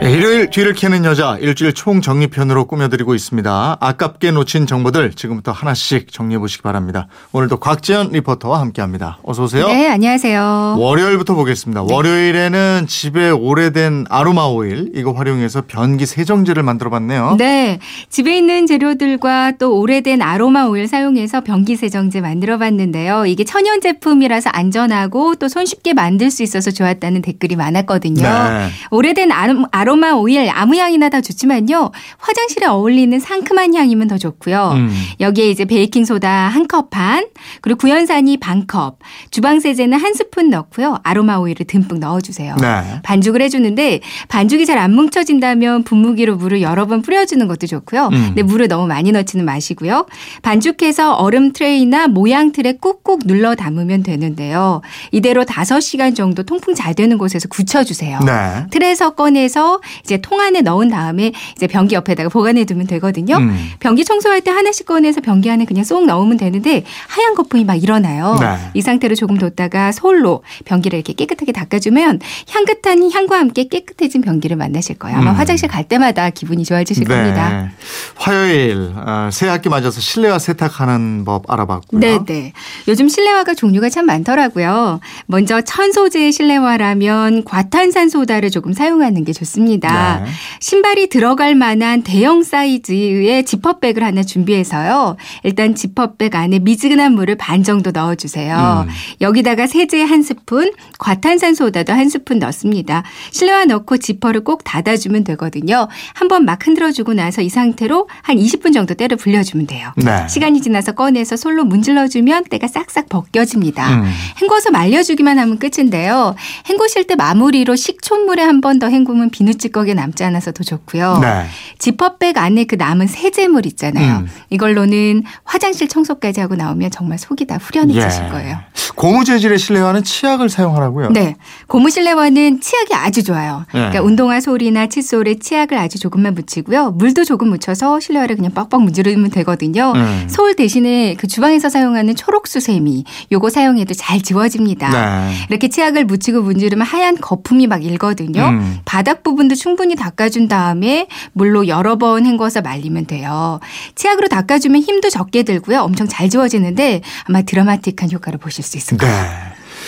일요일 뒤를 캐는 여자 일주일 총정리편으로 꾸며드리고 있습니다. 아깝게 놓친 정보들 지금부터 하나씩 정리해 보시기 바랍니다. 오늘도 곽지연 리포터와 함께합니다. 어서 오세요. 네, 안녕하세요. 월요일부터 보겠습니다. 월요일에는 집에 오래된 아로마 오일 이거 활용해서 변기 세정제를 만들어봤네요. 네, 집에 있는 재료들과 또 오래된 아로마 오일 사용해서 변기 세정제 만들어봤는데요. 이게 천연 제품이라서 안전하고 또 손쉽게 만들 수 있어서 좋았다는 댓글이 많았거든요. 네. 오래된 아로, 마 오일 아무 향이나 다 좋지만요. 화장실에 어울리는 상큼한 향이면 더 좋고요. 음. 여기에 이제 베이킹 소다 한 컵 반, 그리고 구연산이 반 컵, 주방 세제는 한 스푼 넣고요. 아로마 오일을 듬뿍 넣어 주세요. 네. 반죽을 해 주는데 반죽이 잘 안 뭉쳐진다면 분무기로 물을 여러 번 뿌려 주는 것도 좋고요. 음. 근데 물을 너무 많이 넣지는 마시고요. 반죽해서 얼음 트레이나 모양 틀에 꾹꾹 눌러 담으면 되는데요. 이대로 5시간 정도 통풍 잘 되는 곳에서 굳혀 주세요. 네. 틀에서 꺼내서 이제 통 안에 넣은 다음에 이제 변기 옆에다가 보관해 두면 되거든요. 음. 변기 청소할 때 하나씩 꺼내서 변기 안에 그냥 쏙 넣으면 되는데 하얀 거품이 막 일어나요. 네. 이 상태로 조금 뒀다가 솔로 변기를 이렇게 깨끗하게 닦아주면 향긋한 향과 함께 깨끗해진 변기를 만나실 거예요. 아마 음. 화장실 갈 때마다 기분이 좋아지실 겁니다. 화요일 어, 새 학기 맞아서 실내화 세탁하는 법 알아봤고요. 네 네. 요즘 실내화가 종류가 참 많더라고요. 먼저 천소재 실내화라면 과탄산 소다를 조금 사용하는 게 좋습니다. 네. 신발이 들어갈 만한 대형 사이즈의 지퍼백을 하나 준비해서요. 일단 지퍼백 안에 미지근한 물을 반 정도 넣어주세요. 음. 여기다가 세제 한 스푼, 과탄산 소다도 한 스푼 넣습니다. 실내화 넣고 지퍼를 꼭 닫아주면 되거든요. 한번 막 흔들어주고 나서 이 상태로 한 20분 정도 때를 불려주면 돼요. 네. 시간이 지나서 꺼내서 솔로 문질러주면 때가 싹싹 벗겨집니다. 음. 헹궈서 말려주기만 하면 끝인데요. 헹구실 때 마무리로 식초물에 한 번 더 헹구면 비누 찌꺼기 남지 않아서 더 좋고요. 네. 지퍼백 안에 그 남은 세제물 있잖아요. 음. 이걸로는 화장실 청소까지 하고 나오면 정말 속이 다 후련해지실 예. 거예요. 고무 재질의 실내화는 치약을 사용하라고요. 네. 고무 실내화는 치약이 아주 좋아요. 네. 그러니까 운동화 솔이나 칫솔에 치약을 아주 조금만 묻히고요. 물도 조금 묻혀서 실내화를 그냥 빡빡 문지르면 되거든요. 음. 솔 대신에 그 주방에서 사용하는 초록 수세미 요거 사용해도 잘 지워집니다. 네. 이렇게 치약을 묻히고 문지르면 하얀 거품이 막 일거든요. 음. 바닥 부분도 충분히 닦아준 다음에 물로 여러 번 헹궈서 말리면 돼요. 치약으로 닦아주면 힘도 적게 들고요. 엄청 잘 지워지는데 아마 드라마틱한 효과를 보실 수 있을 거예요. 네.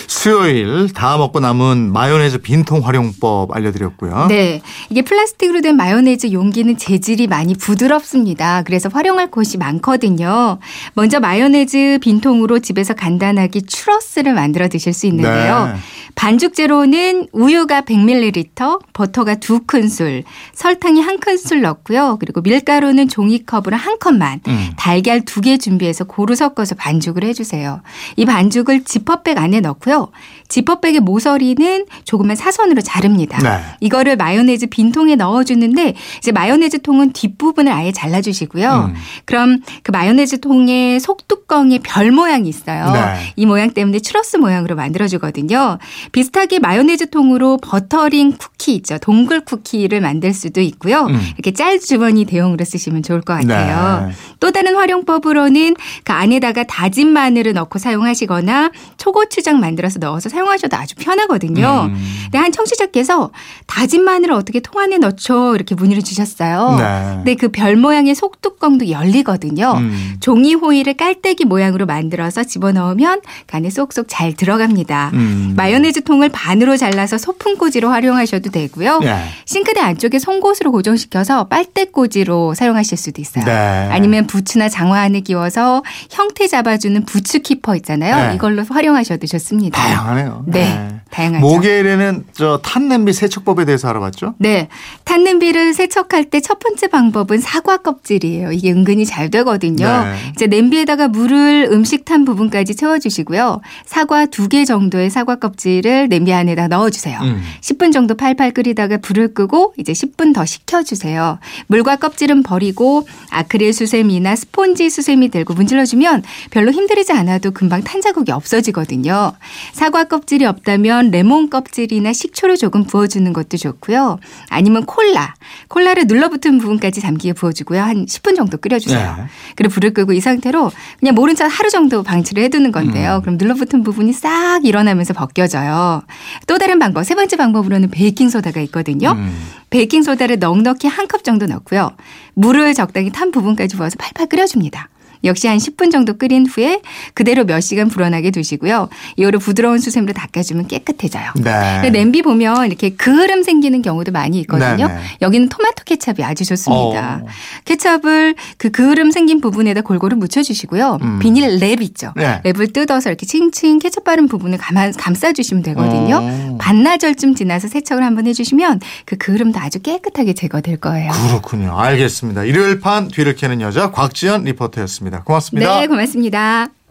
수요일 다 먹고 남은 마요네즈 빈통 활용법 알려드렸고요. 네. 이게 플라스틱으로 된 마요네즈 용기는 재질이 많이 부드럽습니다. 그래서 활용할 곳이 많거든요. 먼저 마요네즈 빈통으로 집에서 간단하게 추러스를 만들어 드실 수 있는데요. 네. 반죽 재료는 우유가 100ml, 버터가 2큰술, 설탕이 1큰술 넣고요. 그리고 밀가루는 종이컵으로 한 컵만, 음. 달걀 두개 준비해서 고루 섞어서 반죽을 해주세요. 이 반죽을 지퍼백 안에 넣고요. 지퍼백의 모서리는 조금만 사선으로 자릅니다. 네. 이거를 마요네즈 빈통에 넣어주는데 이제 마요네즈 통은 뒷부분을 아예 잘라주시고요. 음. 그럼 그 마요네즈 통의 속뚜껑에 별 모양이 있어요. 네. 이 모양 때문에 추러스 모양으로 만들어주거든요. 비슷하게 마요네즈 통으로 버터링 쿠키 있죠. 동글 쿠키를 만들 수도 있고요. 음. 이렇게 짤 주머니 대용으로 쓰시면 좋을 것 같아요. 네. 또 다른 활용법으로는 그 안에다가 다진 마늘을 넣고 사용하시거나 초고추장 만들어서 넣어서 사용하셔도 아주 편하거든요. 음. 근데 한 청취자께서 다진 마늘을 어떻게 통 안에 넣죠? 이렇게 문의를 주셨어요. 네. 근데 그 별 모양의 속뚜껑도 열리거든요. 음. 종이 호일을 깔때기 모양으로 만들어서 집어넣으면 그 안에 쏙쏙 잘 들어갑니다. 음. 마요네즈 통을 반으로 잘라서 소품꽂이로 활용하셔도 되고요. 네. 싱크대 안쪽에 송곳으로 고정시켜서 빨대꽂이로 사용하실 수도 있어요. 네. 아니면 부츠나 장화 안에 끼워서 형태 잡아주는 부츠 키퍼 있잖아요. 네. 이걸로 활용하셔도 좋습니다. 다양하네요. 네, 다양하죠. 목요일에는 저 탄냄비 세척법에 대해서 알아봤죠? 네. 탄냄비를 세척할 때 첫 번째 방법은 사과 껍질이에요. 이게 은근히 잘 되거든요. 네. 이제 냄비에다가 물을 음식 탄 부분까지 채워주시고요. 사과 두 개 정도의 사과 껍질을 냄비 안에다 넣어주세요. 음. 10분 정도 팔팔 끓이다가 불을 끄고 이제 10분 더 식혀주세요. 물과 껍질은 버리고 아크릴 수세미나 스폰지 수세미 들고 문질러주면 별로 힘들이지 않아도 금방 탄 자국이 없어지거든요. 사과 껍질이 없다면 아니면 레몬 껍질이나 식초를 조금 부어주는 것도 좋고요. 아니면 콜라. 콜라를 눌러붙은 부분까지 잠기게 부어주고요. 한 10분 정도 끓여주세요. 네. 그리고 불을 끄고 이 상태로 그냥 모른 척 하루 정도 방치를 해두는 건데요. 음. 그럼 눌러붙은 부분이 싹 일어나면서 벗겨져요. 또 다른 방법, 세 번째 방법으로는 베이킹소다가 있거든요. 음. 베이킹소다를 넉넉히 한 컵 정도 넣고요. 물을 적당히 탄 부분까지 부어서 팔팔 끓여줍니다. 역시 한 10분 정도 끓인 후에 그대로 몇 시간 불어나게 두시고요. 이후로 부드러운 수세미로 닦아주면 깨끗해져요. 네. 냄비 보면 이렇게 그을음 생기는 경우도 많이 있거든요. 네네. 여기는 토마토 케찹이 아주 좋습니다. 어. 케찹을 그 그을음 생긴 부분에다 골고루 묻혀주시고요. 음. 비닐 랩 있죠. 네. 랩을 뜯어서 이렇게 칭칭 케찹 바른 부분을 감아, 감싸주시면 되거든요. 어. 반나절쯤 지나서 세척을 한번 해주시면 그 그을음도 아주 깨끗하게 제거될 거예요. 그렇군요. 알겠습니다. 일요일 판 뒤를 캐는 여자 곽지연 리포터였 습니다. 고맙습니다. 네, 고맙습니다.